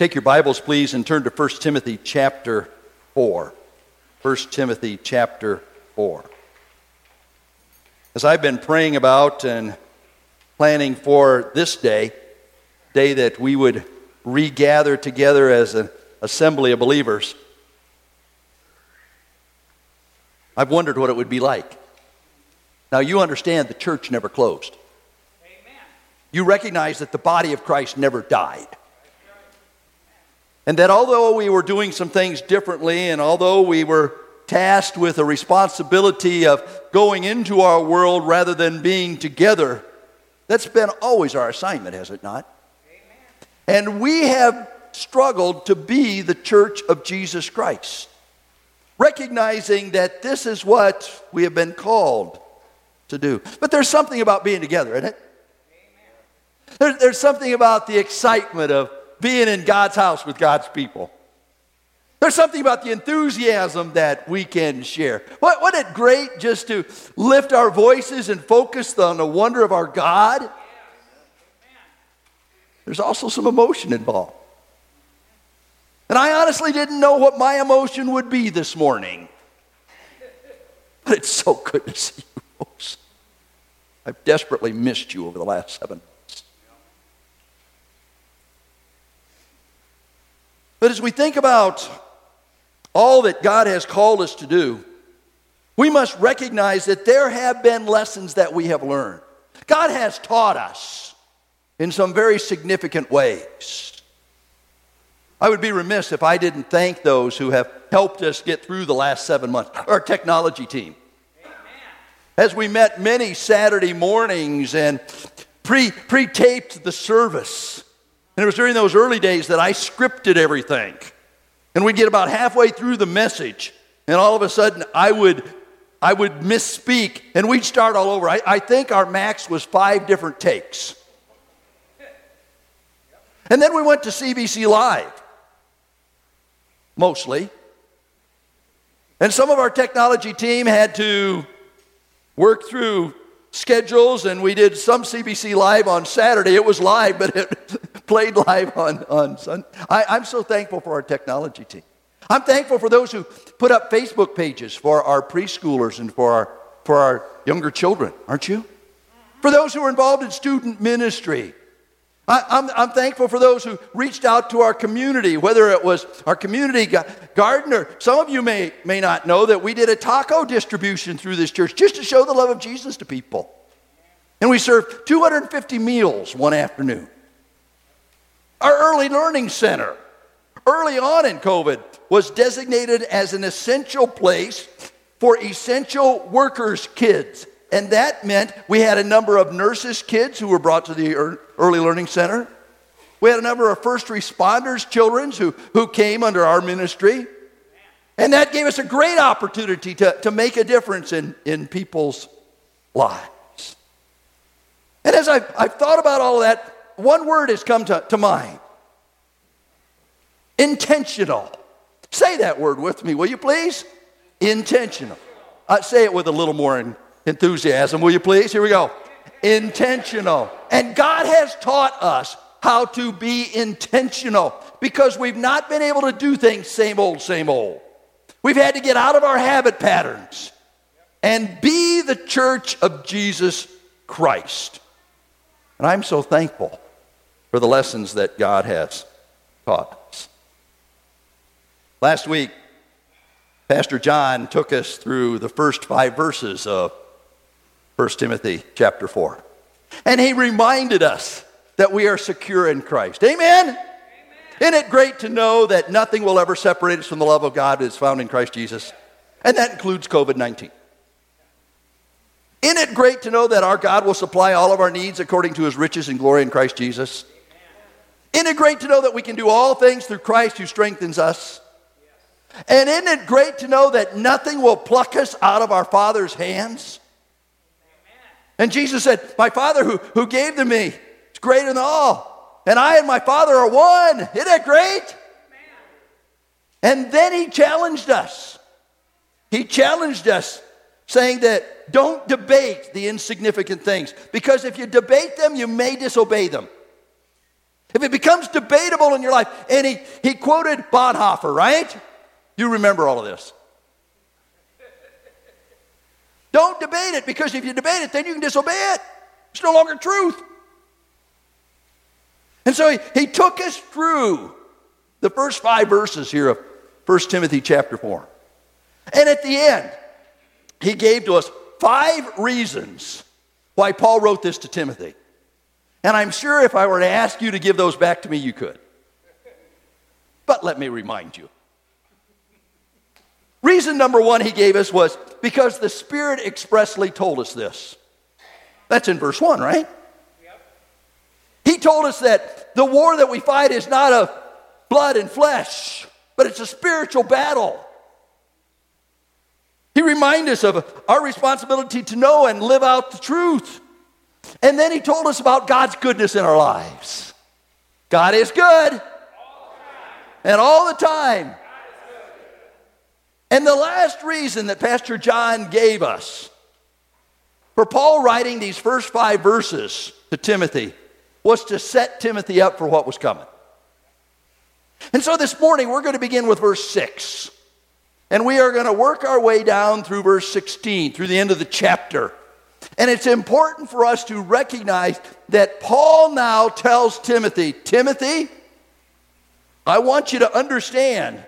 Take your Bibles, please, and turn to 1 Timothy chapter 4. 1 Timothy chapter 4. As I've been praying about and planning for this day, day that we would regather together as an assembly of believers, I've wondered what it would be like. Now, you understand the church never closed. Amen. You recognize that the body of Christ never died. And that although we were doing some things differently, and although we were tasked with a responsibility of going into our world rather than being together, that's been always our assignment, has it not? Amen. And we have struggled to be the church of Jesus Christ, recognizing that this is what we have been called to do. But there's something about being together, isn't it? There's, there's something about the excitement of being in God's house with God's people. There's something about the enthusiasm that we can share. What, wasn't it great just to lift our voices and focus on the wonder of our God? There's also some emotion involved. And I honestly didn't know what my emotion would be this morning. But it's so good to see you folks. I've desperately missed you over the last seven But as we think about all that God has called us to do, we must recognize that there have been lessons that we have learned. God has taught us in some very significant ways. I would be remiss if I didn't thank those who have helped us get through the last seven months. Our technology team. As we met many Saturday mornings and pre taped the service and it was during those early days that I scripted everything. And we'd get about halfway through the message, and all of a sudden I would, I would misspeak, and we'd start all over. I, I think our max was five different takes. And then we went to CBC Live, mostly. And some of our technology team had to work through schedules, and we did some CBC Live on Saturday. It was live, but it played live on, on Sunday. I, I'm so thankful for our technology team. I'm thankful for those who put up Facebook pages for our preschoolers and for our, for our younger children, aren't you? For those who are involved in student ministry. I, I'm, I'm thankful for those who reached out to our community, whether it was our community garden or some of you may, may not know that we did a taco distribution through this church just to show the love of Jesus to people. And we served 250 meals one afternoon. Our early learning center, early on in COVID, was designated as an essential place for essential workers' kids. And that meant we had a number of nurses' kids who were brought to the Early Learning Center. We had a number of first responders' children who, who came under our ministry. And that gave us a great opportunity to, to make a difference in, in people's lives. And as I've, I've thought about all that, one word has come to, to mind intentional. Say that word with me, will you please? Intentional. Uh, say it with a little more enthusiasm, will you please? Here we go. Intentional. And God has taught us how to be intentional because we've not been able to do things same old, same old. We've had to get out of our habit patterns and be the church of Jesus Christ. And I'm so thankful for the lessons that God has taught us. Last week, Pastor John took us through the first five verses of 1 Timothy chapter 4. And he reminded us that we are secure in Christ. Amen? Amen? Isn't it great to know that nothing will ever separate us from the love of God that is found in Christ Jesus? And that includes COVID 19. Isn't it great to know that our God will supply all of our needs according to his riches and glory in Christ Jesus? Isn't it great to know that we can do all things through Christ who strengthens us? And isn't it great to know that nothing will pluck us out of our Father's hands? And Jesus said, My Father who, who gave to me is greater than all. And I and my Father are one. Isn't that great? And then he challenged us. He challenged us, saying that don't debate the insignificant things, because if you debate them, you may disobey them. If it becomes debatable in your life. And he, he quoted Bonhoeffer, right? You remember all of this. Don't debate it because if you debate it, then you can disobey it. It's no longer truth. And so he, he took us through the first five verses here of 1 Timothy chapter 4. And at the end, he gave to us five reasons why Paul wrote this to Timothy. And I'm sure if I were to ask you to give those back to me, you could. But let me remind you. Reason number one he gave us was because the Spirit expressly told us this. That's in verse one, right? He told us that the war that we fight is not of blood and flesh, but it's a spiritual battle. He reminded us of our responsibility to know and live out the truth. And then he told us about God's goodness in our lives. God is good. and all the time. And the last reason that Pastor John gave us for Paul writing these first five verses to Timothy was to set Timothy up for what was coming. And so this morning we're going to begin with verse 6. And we are going to work our way down through verse 16, through the end of the chapter. And it's important for us to recognize that Paul now tells Timothy, Timothy, I want you to understand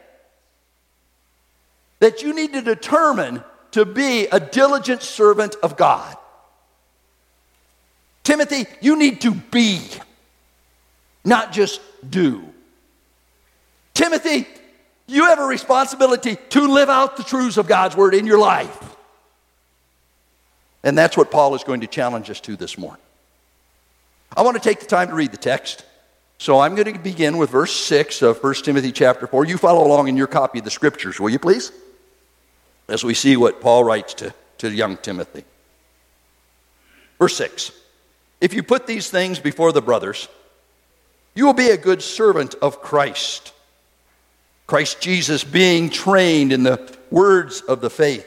that you need to determine to be a diligent servant of God. Timothy, you need to be, not just do. Timothy, you have a responsibility to live out the truths of God's word in your life. And that's what Paul is going to challenge us to this morning. I want to take the time to read the text. So I'm going to begin with verse 6 of 1 Timothy chapter 4. You follow along in your copy of the scriptures, will you please? As we see what Paul writes to, to young Timothy. Verse 6 If you put these things before the brothers, you will be a good servant of Christ Christ Jesus being trained in the words of the faith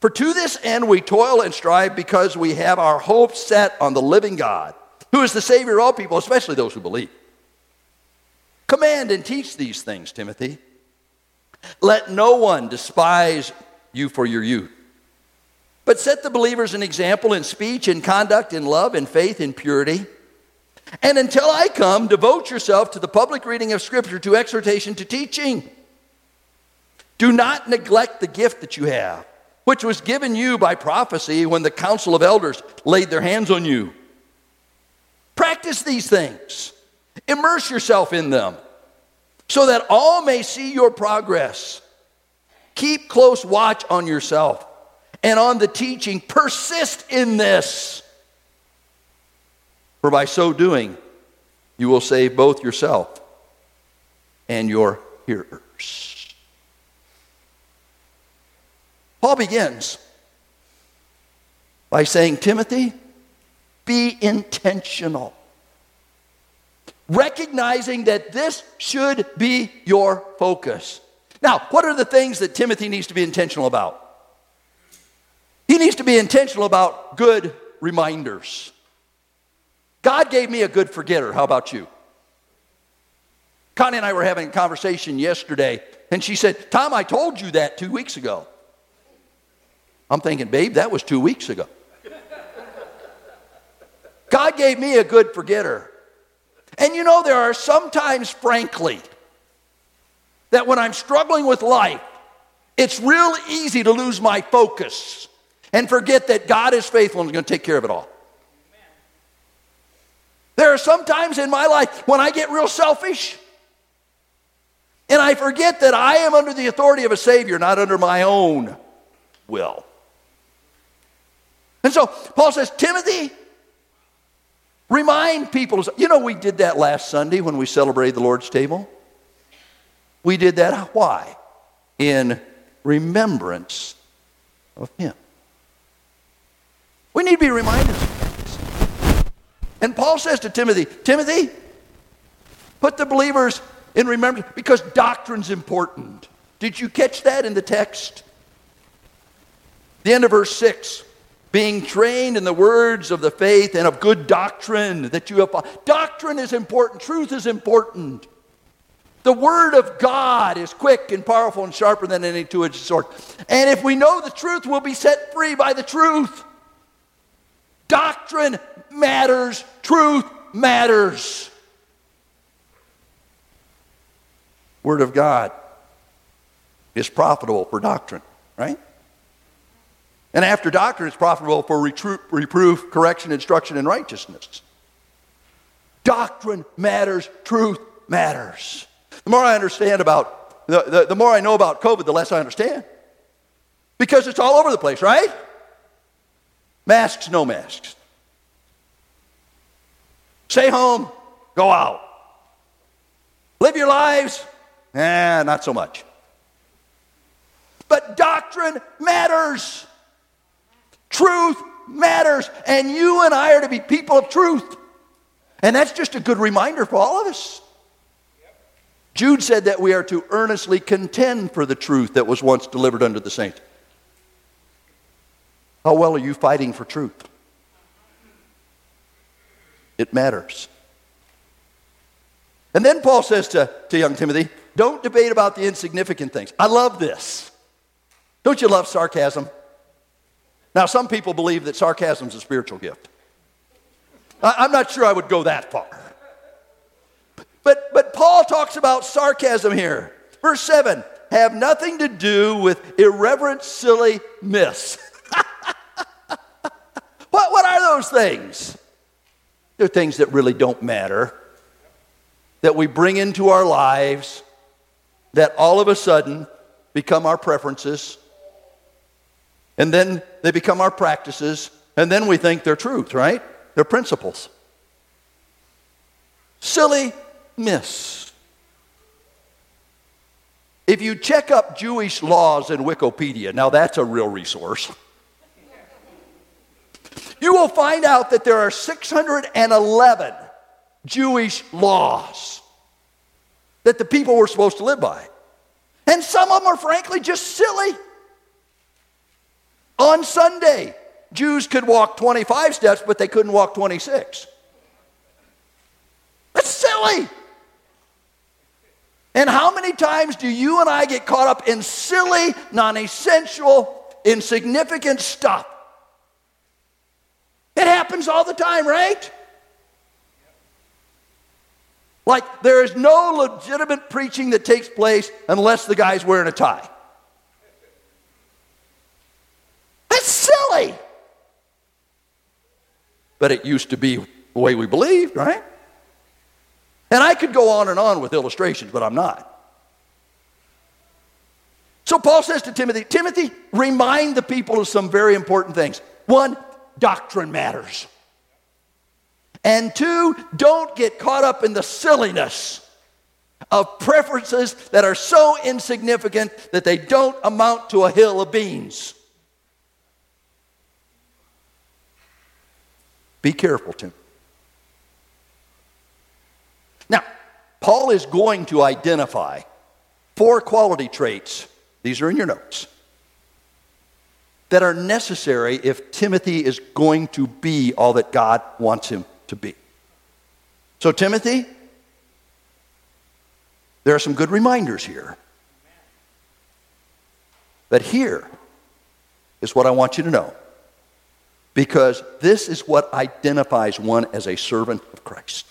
For to this end we toil and strive because we have our hope set on the living God, who is the Savior of all people, especially those who believe. Command and teach these things, Timothy. Let no one despise you for your youth. But set the believers an example in speech, in conduct, in love, in faith, in purity. And until I come, devote yourself to the public reading of Scripture, to exhortation, to teaching. Do not neglect the gift that you have, which was given you by prophecy when the council of elders laid their hands on you. Practice these things, immerse yourself in them, so that all may see your progress. Keep close watch on yourself and on the teaching. Persist in this. For by so doing, you will save both yourself and your hearers. Paul begins by saying, Timothy, be intentional. Recognizing that this should be your focus. Now, what are the things that Timothy needs to be intentional about? He needs to be intentional about good reminders. God gave me a good forgetter. How about you? Connie and I were having a conversation yesterday, and she said, Tom, I told you that two weeks ago. I'm thinking, babe, that was two weeks ago. God gave me a good forgetter. And you know, there are sometimes, frankly, that when I'm struggling with life, it's real easy to lose my focus and forget that God is faithful and is going to take care of it all. There are some times in my life when I get real selfish and I forget that I am under the authority of a Savior, not under my own will. And so Paul says, Timothy, remind people. You know, we did that last Sunday when we celebrated the Lord's table. We did that. Why? In remembrance of Him. We need to be reminded of things. And Paul says to Timothy, Timothy, put the believers in remembrance because doctrine's important. Did you catch that in the text? The end of verse 6 being trained in the words of the faith and of good doctrine that you have. Doctrine is important, truth is important. The Word of God is quick and powerful and sharper than any two edged sword. And if we know the truth, we'll be set free by the truth. Doctrine matters, truth matters. Word of God is profitable for doctrine, right? And after doctrine, it's profitable for reproof, correction, instruction, and righteousness. Doctrine matters, truth matters. The more I understand about, the, the, the more I know about COVID, the less I understand. Because it's all over the place, right? Masks, no masks. Stay home, go out. Live your lives, eh, not so much. But doctrine matters. Truth matters. And you and I are to be people of truth. And that's just a good reminder for all of us. Jude said that we are to earnestly contend for the truth that was once delivered unto the saints. How well are you fighting for truth? It matters. And then Paul says to, to young Timothy, don't debate about the insignificant things. I love this. Don't you love sarcasm? Now, some people believe that sarcasm is a spiritual gift. I'm not sure I would go that far. But, but Paul talks about sarcasm here. Verse 7 have nothing to do with irreverent, silly myths. what, what are those things? They're things that really don't matter, that we bring into our lives, that all of a sudden become our preferences, and then they become our practices, and then we think they're truth, right? They're principles. Silly myths. If you check up Jewish laws in Wikipedia, now that's a real resource, you will find out that there are 611 Jewish laws that the people were supposed to live by. And some of them are frankly just silly. On Sunday, Jews could walk 25 steps, but they couldn't walk 26. That's silly. And how many times do you and I get caught up in silly, non essential, insignificant stuff? It happens all the time, right? Like, there is no legitimate preaching that takes place unless the guy's wearing a tie. Silly. But it used to be the way we believed, right? And I could go on and on with illustrations, but I'm not. So Paul says to Timothy, Timothy, remind the people of some very important things. One, doctrine matters. And two, don't get caught up in the silliness of preferences that are so insignificant that they don't amount to a hill of beans. Be careful, Tim. Now, Paul is going to identify four quality traits, these are in your notes, that are necessary if Timothy is going to be all that God wants him to be. So, Timothy, there are some good reminders here. But here is what I want you to know because this is what identifies one as a servant of Christ.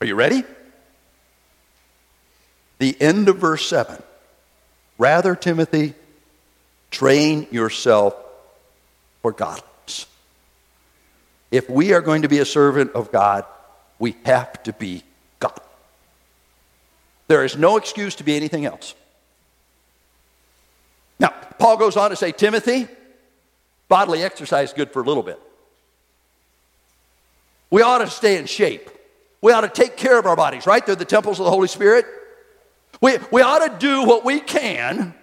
Are you ready? The end of verse 7. Rather, Timothy, train yourself for godliness. If we are going to be a servant of God, we have to be God. There is no excuse to be anything else. Now, Paul goes on to say, Timothy, Bodily exercise is good for a little bit. We ought to stay in shape. We ought to take care of our bodies, right? They're the temples of the Holy Spirit. We, we ought to do what we can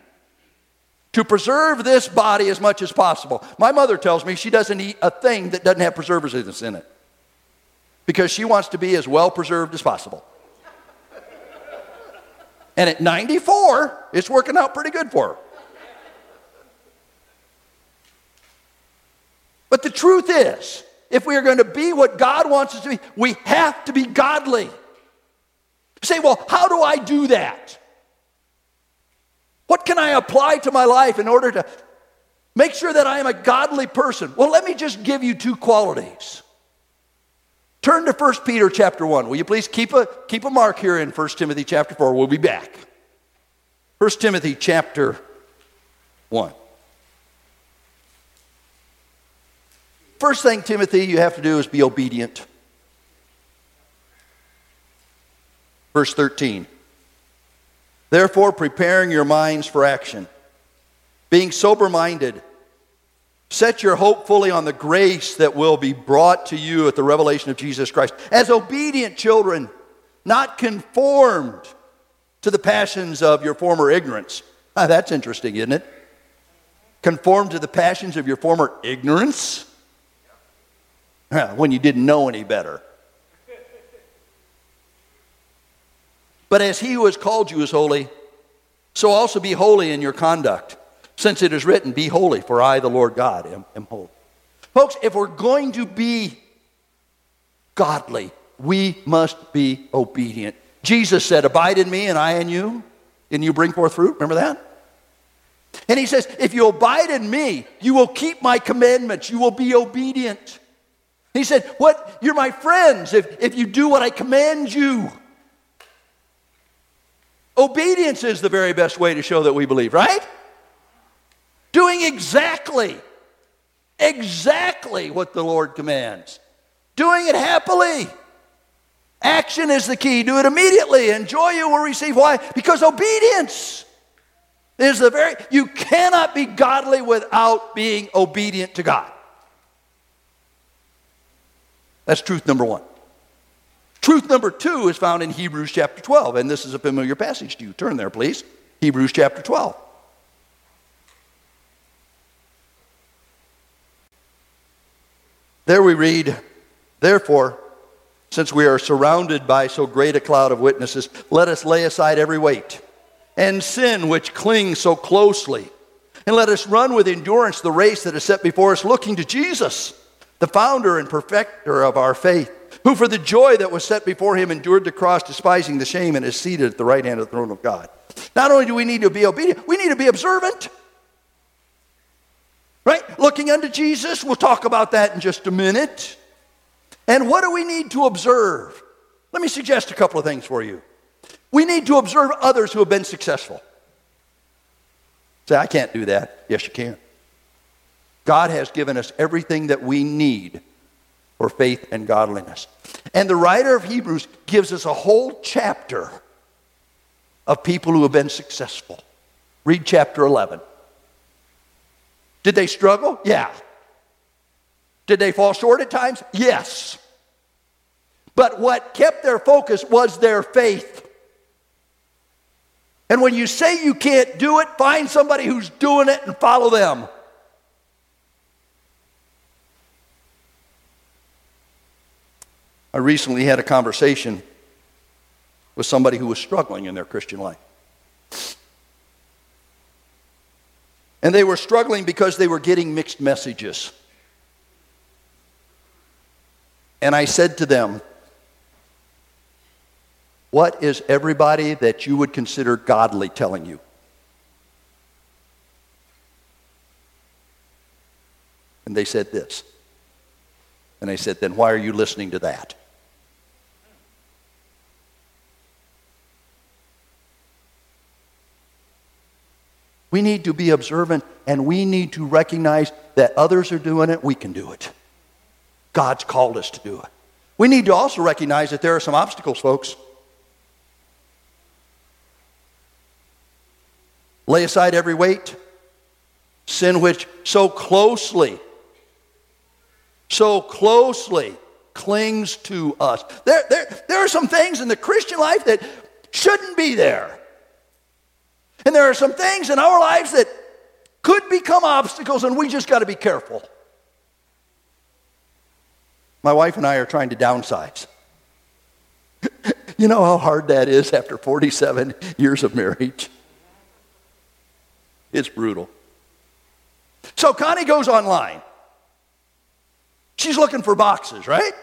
to preserve this body as much as possible. My mother tells me she doesn't eat a thing that doesn't have preservatives in it because she wants to be as well preserved as possible. And at 94, it's working out pretty good for her. But the truth is, if we are going to be what God wants us to be, we have to be godly. Say, well, how do I do that? What can I apply to my life in order to make sure that I am a godly person? Well, let me just give you two qualities. Turn to 1 Peter chapter 1. Will you please keep a, keep a mark here in 1 Timothy chapter 4? We'll be back. 1 Timothy chapter 1. First thing, Timothy, you have to do is be obedient. Verse 13. Therefore, preparing your minds for action, being sober minded, set your hope fully on the grace that will be brought to you at the revelation of Jesus Christ. As obedient children, not conformed to the passions of your former ignorance. Ah, that's interesting, isn't it? Conformed to the passions of your former ignorance? when you didn't know any better. But as he who has called you is holy, so also be holy in your conduct, since it is written, Be holy, for I, the Lord God, am, am holy. Folks, if we're going to be godly, we must be obedient. Jesus said, Abide in me and I in you, and you bring forth fruit. Remember that? And he says, If you abide in me, you will keep my commandments, you will be obedient. He said, What? You're my friends if, if you do what I command you. Obedience is the very best way to show that we believe, right? Doing exactly, exactly what the Lord commands. Doing it happily. Action is the key. Do it immediately, and joy you will receive. Why? Because obedience is the very, you cannot be godly without being obedient to God. That's truth number one. Truth number two is found in Hebrews chapter 12, and this is a familiar passage to you. Turn there, please. Hebrews chapter 12. There we read, Therefore, since we are surrounded by so great a cloud of witnesses, let us lay aside every weight and sin which clings so closely, and let us run with endurance the race that is set before us, looking to Jesus the founder and perfecter of our faith, who for the joy that was set before him endured the cross, despising the shame, and is seated at the right hand of the throne of God. Not only do we need to be obedient, we need to be observant. Right? Looking unto Jesus, we'll talk about that in just a minute. And what do we need to observe? Let me suggest a couple of things for you. We need to observe others who have been successful. Say, I can't do that. Yes, you can. God has given us everything that we need for faith and godliness. And the writer of Hebrews gives us a whole chapter of people who have been successful. Read chapter 11. Did they struggle? Yeah. Did they fall short at times? Yes. But what kept their focus was their faith. And when you say you can't do it, find somebody who's doing it and follow them. I recently had a conversation with somebody who was struggling in their Christian life. And they were struggling because they were getting mixed messages. And I said to them, What is everybody that you would consider godly telling you? And they said this. And I said, Then why are you listening to that? We need to be observant and we need to recognize that others are doing it, we can do it. God's called us to do it. We need to also recognize that there are some obstacles, folks. Lay aside every weight, sin which so closely, so closely clings to us. There, there, there are some things in the Christian life that shouldn't be there. And there are some things in our lives that could become obstacles, and we just got to be careful. My wife and I are trying to downsize. you know how hard that is after 47 years of marriage? It's brutal. So Connie goes online. She's looking for boxes, right?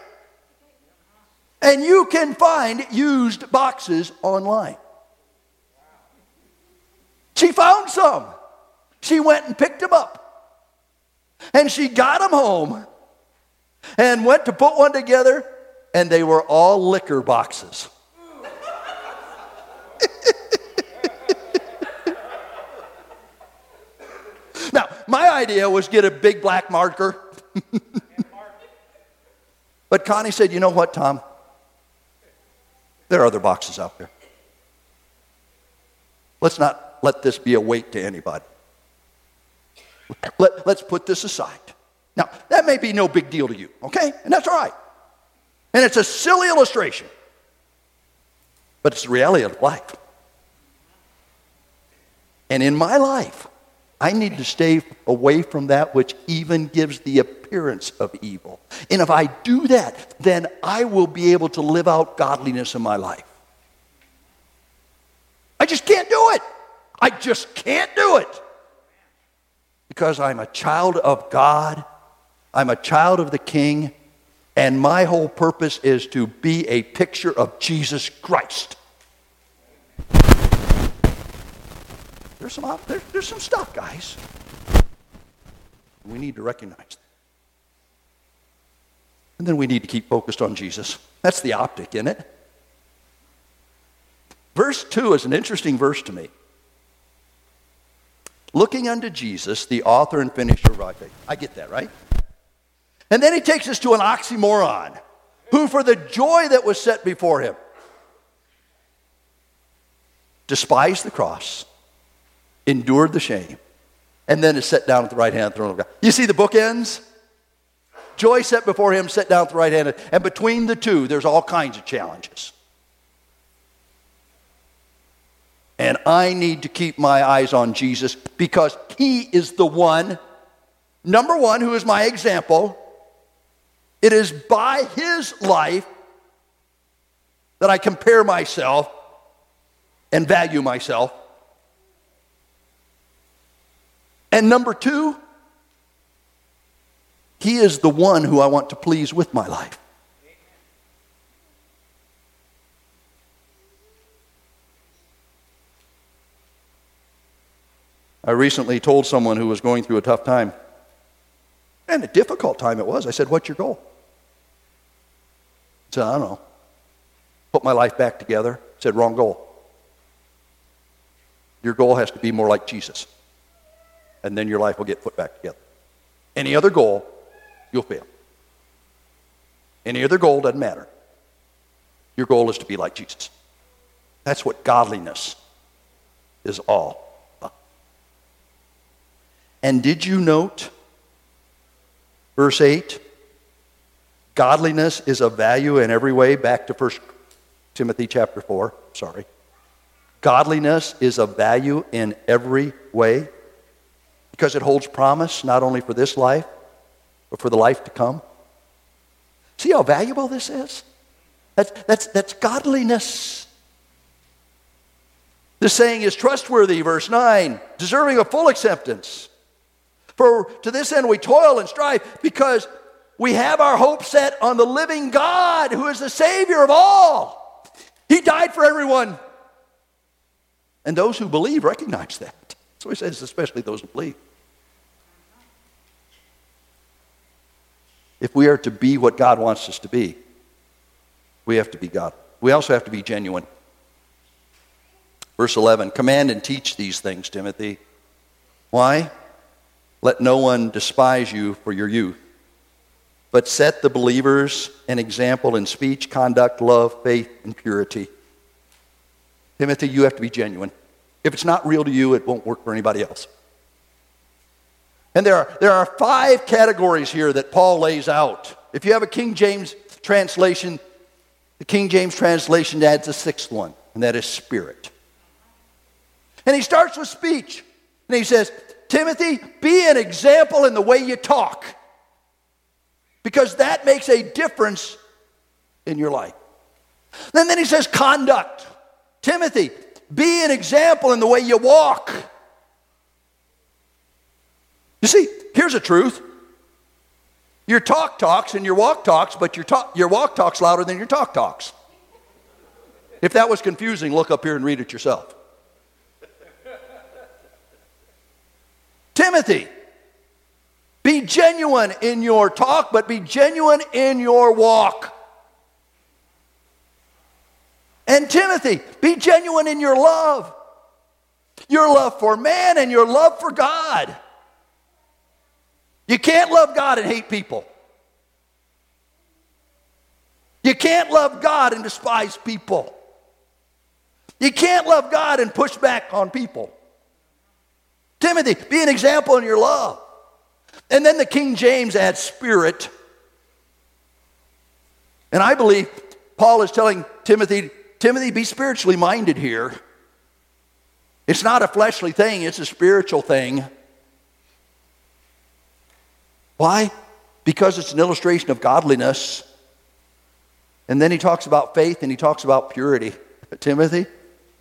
And you can find used boxes online. She found some. She went and picked them up. And she got them home and went to put one together, and they were all liquor boxes. now, my idea was get a big black marker. but Connie said, You know what, Tom? There are other boxes out there. Let's not let this be a weight to anybody. Let, let's put this aside. Now, that may be no big deal to you, okay? And that's all right. And it's a silly illustration, but it's the reality of life. And in my life, I need to stay away from that which even gives the appearance of evil. And if I do that, then I will be able to live out godliness in my life. I just can't do it. I just can't do it. Because I'm a child of God I'm a child of the King, and my whole purpose is to be a picture of Jesus Christ. There's some, there's, there's some stuff, guys. We need to recognize that. And then we need to keep focused on Jesus. That's the optic in it. Verse 2 is an interesting verse to me. Looking unto Jesus, the author and finisher of our faith. I get that, right? And then he takes us to an oxymoron who, for the joy that was set before him, despised the cross, endured the shame, and then is set down at the right hand of the throne of God. You see the book ends? Joy set before him, set down at the right hand, and between the two, there's all kinds of challenges. And I need to keep my eyes on Jesus because he is the one, number one, who is my example, it is by his life that I compare myself and value myself. And number two, he is the one who I want to please with my life. I recently told someone who was going through a tough time, and a difficult time it was. I said, What's your goal? He said, I don't know. Put my life back together. Said, wrong goal. Your goal has to be more like Jesus. And then your life will get put back together. Any other goal, you'll fail. Any other goal doesn't matter. Your goal is to be like Jesus. That's what godliness is all. And did you note verse 8? Godliness is of value in every way. Back to 1 Timothy chapter 4. Sorry. Godliness is of value in every way because it holds promise not only for this life, but for the life to come. See how valuable this is? That's, that's, that's godliness. This saying is trustworthy, verse 9, deserving of full acceptance. For to this end we toil and strive because we have our hope set on the living God who is the Savior of all. He died for everyone. And those who believe recognize that. So he says, especially those who believe. If we are to be what God wants us to be, we have to be God. We also have to be genuine. Verse 11 Command and teach these things, Timothy. Why? Let no one despise you for your youth but set the believers an example in speech, conduct, love, faith, and purity. Timothy, you have to be genuine. If it's not real to you, it won't work for anybody else. And there are, there are five categories here that Paul lays out. If you have a King James translation, the King James translation adds a sixth one, and that is spirit. And he starts with speech. And he says, Timothy, be an example in the way you talk. Because that makes a difference in your life. And then he says, conduct. Timothy, be an example in the way you walk. You see, here's the truth. Your talk talks and your walk talks, but your, talk, your walk talks louder than your talk talks. If that was confusing, look up here and read it yourself. Timothy, be genuine in your talk, but be genuine in your walk. And Timothy, be genuine in your love. Your love for man and your love for God. You can't love God and hate people. You can't love God and despise people. You can't love God and push back on people. Timothy, be an example in your love. And then the King James adds spirit. And I believe Paul is telling Timothy, Timothy, be spiritually minded here. It's not a fleshly thing, it's a spiritual thing. Why? Because it's an illustration of godliness. And then he talks about faith and he talks about purity. Timothy,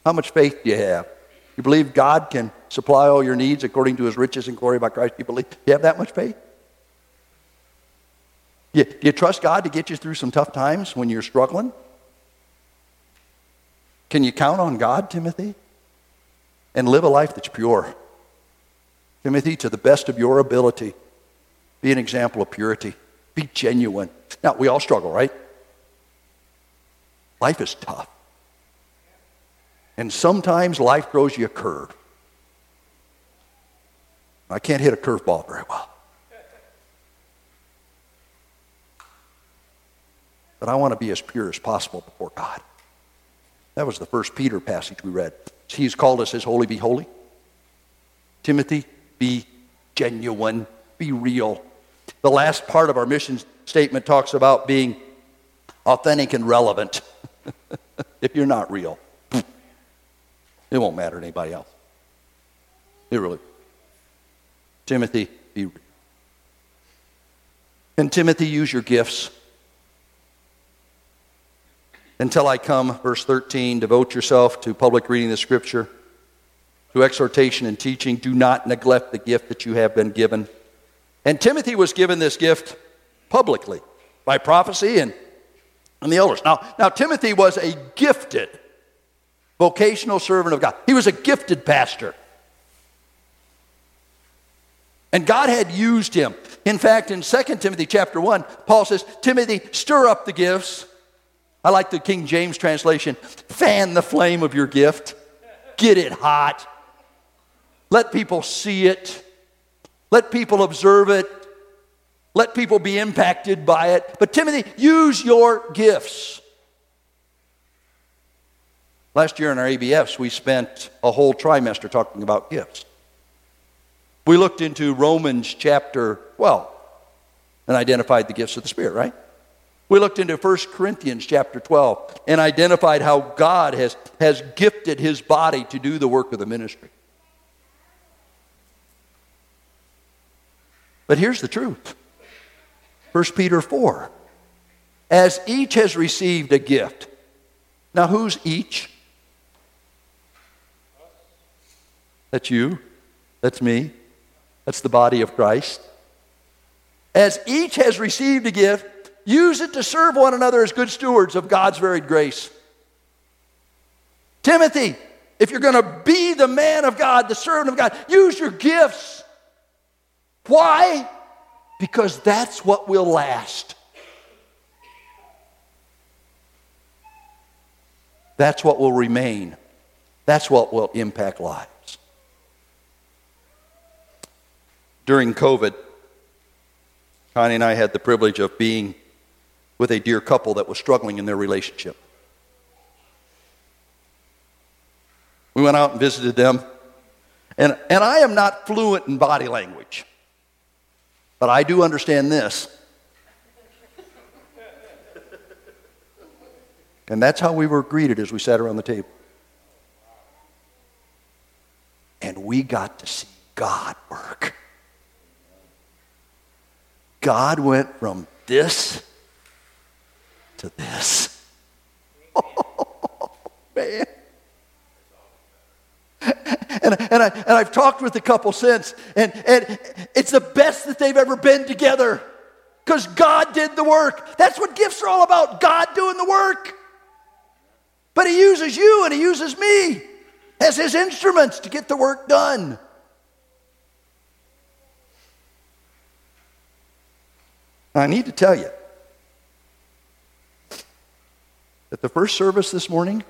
how much faith do you have? You believe God can supply all your needs according to his riches and glory by Christ? You believe? Do you have that much faith? Do you trust God to get you through some tough times when you're struggling? Can you count on God, Timothy? And live a life that's pure. Timothy, to the best of your ability. Be an example of purity. Be genuine. Now, we all struggle, right? Life is tough. And sometimes life throws you a curve. I can't hit a curveball very well. But I want to be as pure as possible before God. That was the first Peter passage we read. He's called us as holy, be holy. Timothy, be genuine, be real. The last part of our mission statement talks about being authentic and relevant. if you're not real, it won't matter to anybody else. It really. Timothy, be real. And Timothy, use your gifts. Until I come, verse 13, devote yourself to public reading of Scripture, to exhortation and teaching. Do not neglect the gift that you have been given and Timothy was given this gift publicly by prophecy and, and the elders. Now, now, Timothy was a gifted vocational servant of God, he was a gifted pastor. And God had used him. In fact, in 2 Timothy chapter 1, Paul says, Timothy, stir up the gifts. I like the King James translation fan the flame of your gift, get it hot, let people see it. Let people observe it. Let people be impacted by it. But Timothy, use your gifts. Last year in our ABFs, we spent a whole trimester talking about gifts. We looked into Romans chapter 12 and identified the gifts of the Spirit, right? We looked into 1 Corinthians chapter 12 and identified how God has, has gifted his body to do the work of the ministry. But here's the truth 1 Peter 4. As each has received a gift. Now, who's each? That's you. That's me. That's the body of Christ. As each has received a gift, use it to serve one another as good stewards of God's varied grace. Timothy, if you're going to be the man of God, the servant of God, use your gifts why? Because that's what will last. That's what will remain. That's what will impact lives. During COVID, Connie and I had the privilege of being with a dear couple that was struggling in their relationship. We went out and visited them. And, and I am not fluent in body language. But I do understand this. And that's how we were greeted as we sat around the table. and we got to see God work. God went from this to this. Oh, man. And, and, I, and I've talked with a couple since, and, and it's the best that they've ever been together because God did the work. That's what gifts are all about God doing the work. But He uses you and He uses me as His instruments to get the work done. I need to tell you that the first service this morning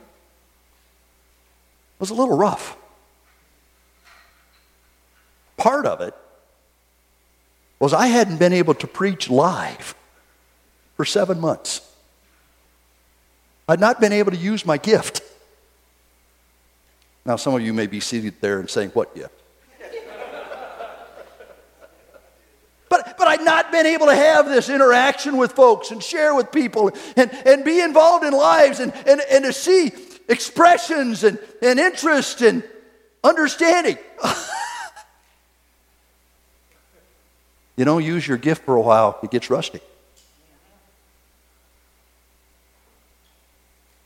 was a little rough. Part of it was I hadn't been able to preach live for seven months. I'd not been able to use my gift. Now, some of you may be seated there and saying, What gift? But, I'd not been able to have this interaction with folks and share with people and, and be involved in lives and, and, and to see expressions and, and interest and understanding. you don't use your gift for a while, it gets rusty.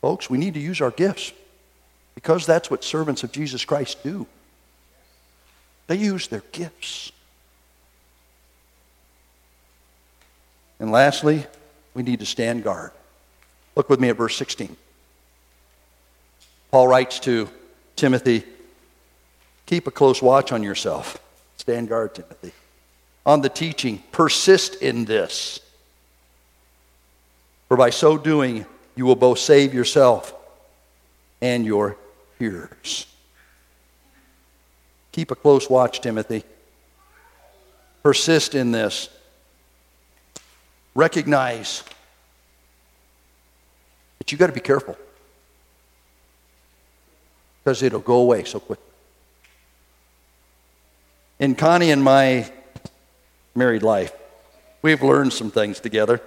Folks, we need to use our gifts because that's what servants of Jesus Christ do. They use their gifts. And lastly, we need to stand guard. Look with me at verse 16. Paul writes to Timothy, Keep a close watch on yourself. Stand guard, Timothy on the teaching. Persist in this. For by so doing, you will both save yourself and your hearers. Keep a close watch, Timothy. Persist in this. Recognize that you've got to be careful because it'll go away so quick. In Connie and my married life. We've learned some things together.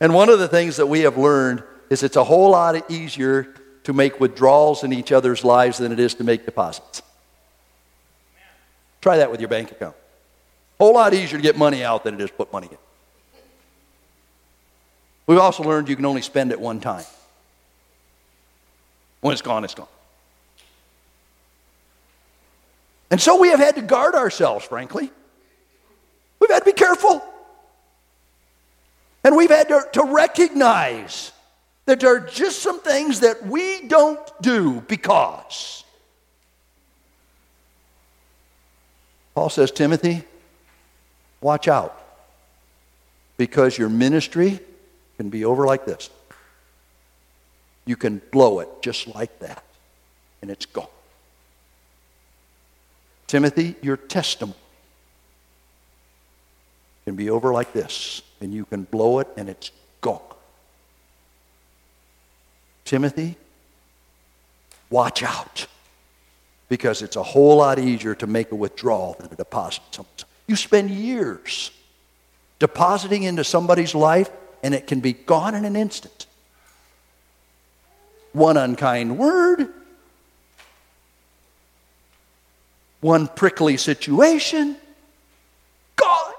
And one of the things that we have learned is it's a whole lot easier to make withdrawals in each other's lives than it is to make deposits. Try that with your bank account. A whole lot easier to get money out than it is to put money in. We've also learned you can only spend it one time. When it's gone, it's gone. And so we have had to guard ourselves, frankly. We've had to be careful. And we've had to, to recognize that there are just some things that we don't do because. Paul says, Timothy, watch out because your ministry can be over like this. You can blow it just like that, and it's gone. Timothy, your testimony can be over like this, and you can blow it and it's gone. Timothy, watch out because it's a whole lot easier to make a withdrawal than a deposit. You spend years depositing into somebody's life, and it can be gone in an instant. One unkind word, one prickly situation, gone.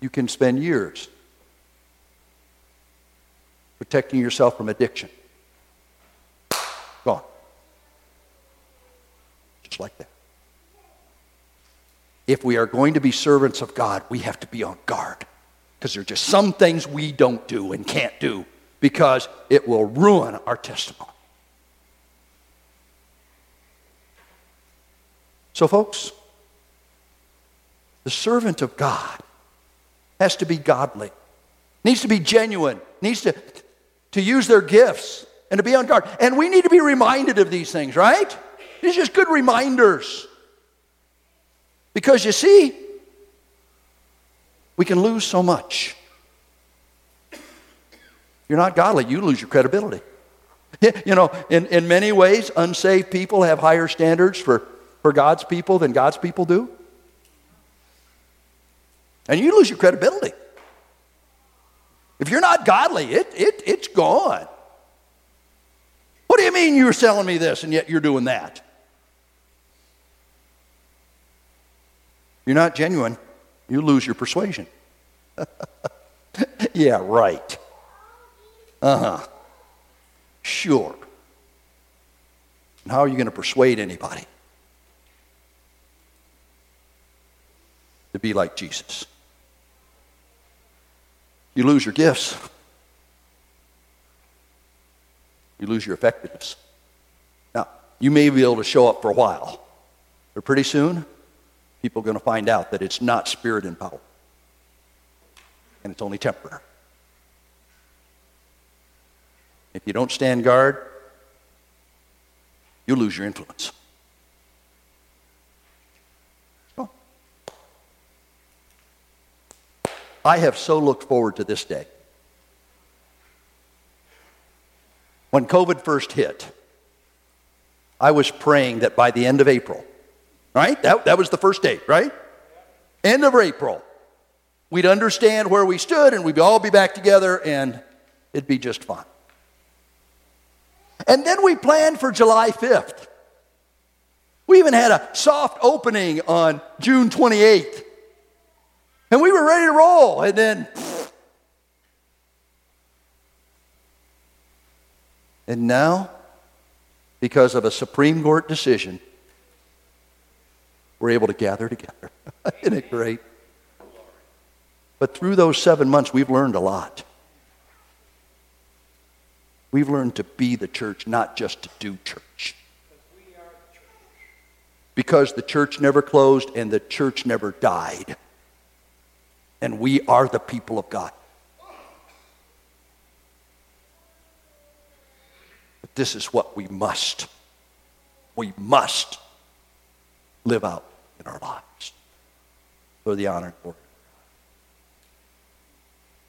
you can spend years protecting yourself from addiction. Gone. Just like that. If we are going to be servants of God, we have to be on guard. Because there are just some things we don't do and can't do because it will ruin our testimony. So, folks, the servant of God has to be godly, needs to be genuine, needs to, to use their gifts and to be on guard. And we need to be reminded of these things, right? These are just good reminders. Because you see, we can lose so much. You're not godly, you lose your credibility. You know, in, in many ways, unsaved people have higher standards for, for God's people than God's people do. And you lose your credibility. If you're not godly, it, it, it's gone. What do you mean you were selling me this and yet you're doing that? You're not genuine, you lose your persuasion. yeah, right. Uh huh. Sure. And how are you going to persuade anybody to be like Jesus? You lose your gifts. You lose your effectiveness. Now, you may be able to show up for a while, but pretty soon, people are going to find out that it's not spirit and power, and it's only temporary. If you don't stand guard, you lose your influence. I have so looked forward to this day. When COVID first hit, I was praying that by the end of April, right? That, that was the first date, right? End of April, we'd understand where we stood and we'd all be back together and it'd be just fine. And then we planned for July 5th. We even had a soft opening on June 28th. And we were ready to roll. And then, and now, because of a Supreme Court decision, we're able to gather together. Isn't it great? But through those seven months, we've learned a lot. We've learned to be the church, not just to do church. Because the church never closed and the church never died. And we are the people of God. But this is what we must, we must live out in our lives. For the honor and glory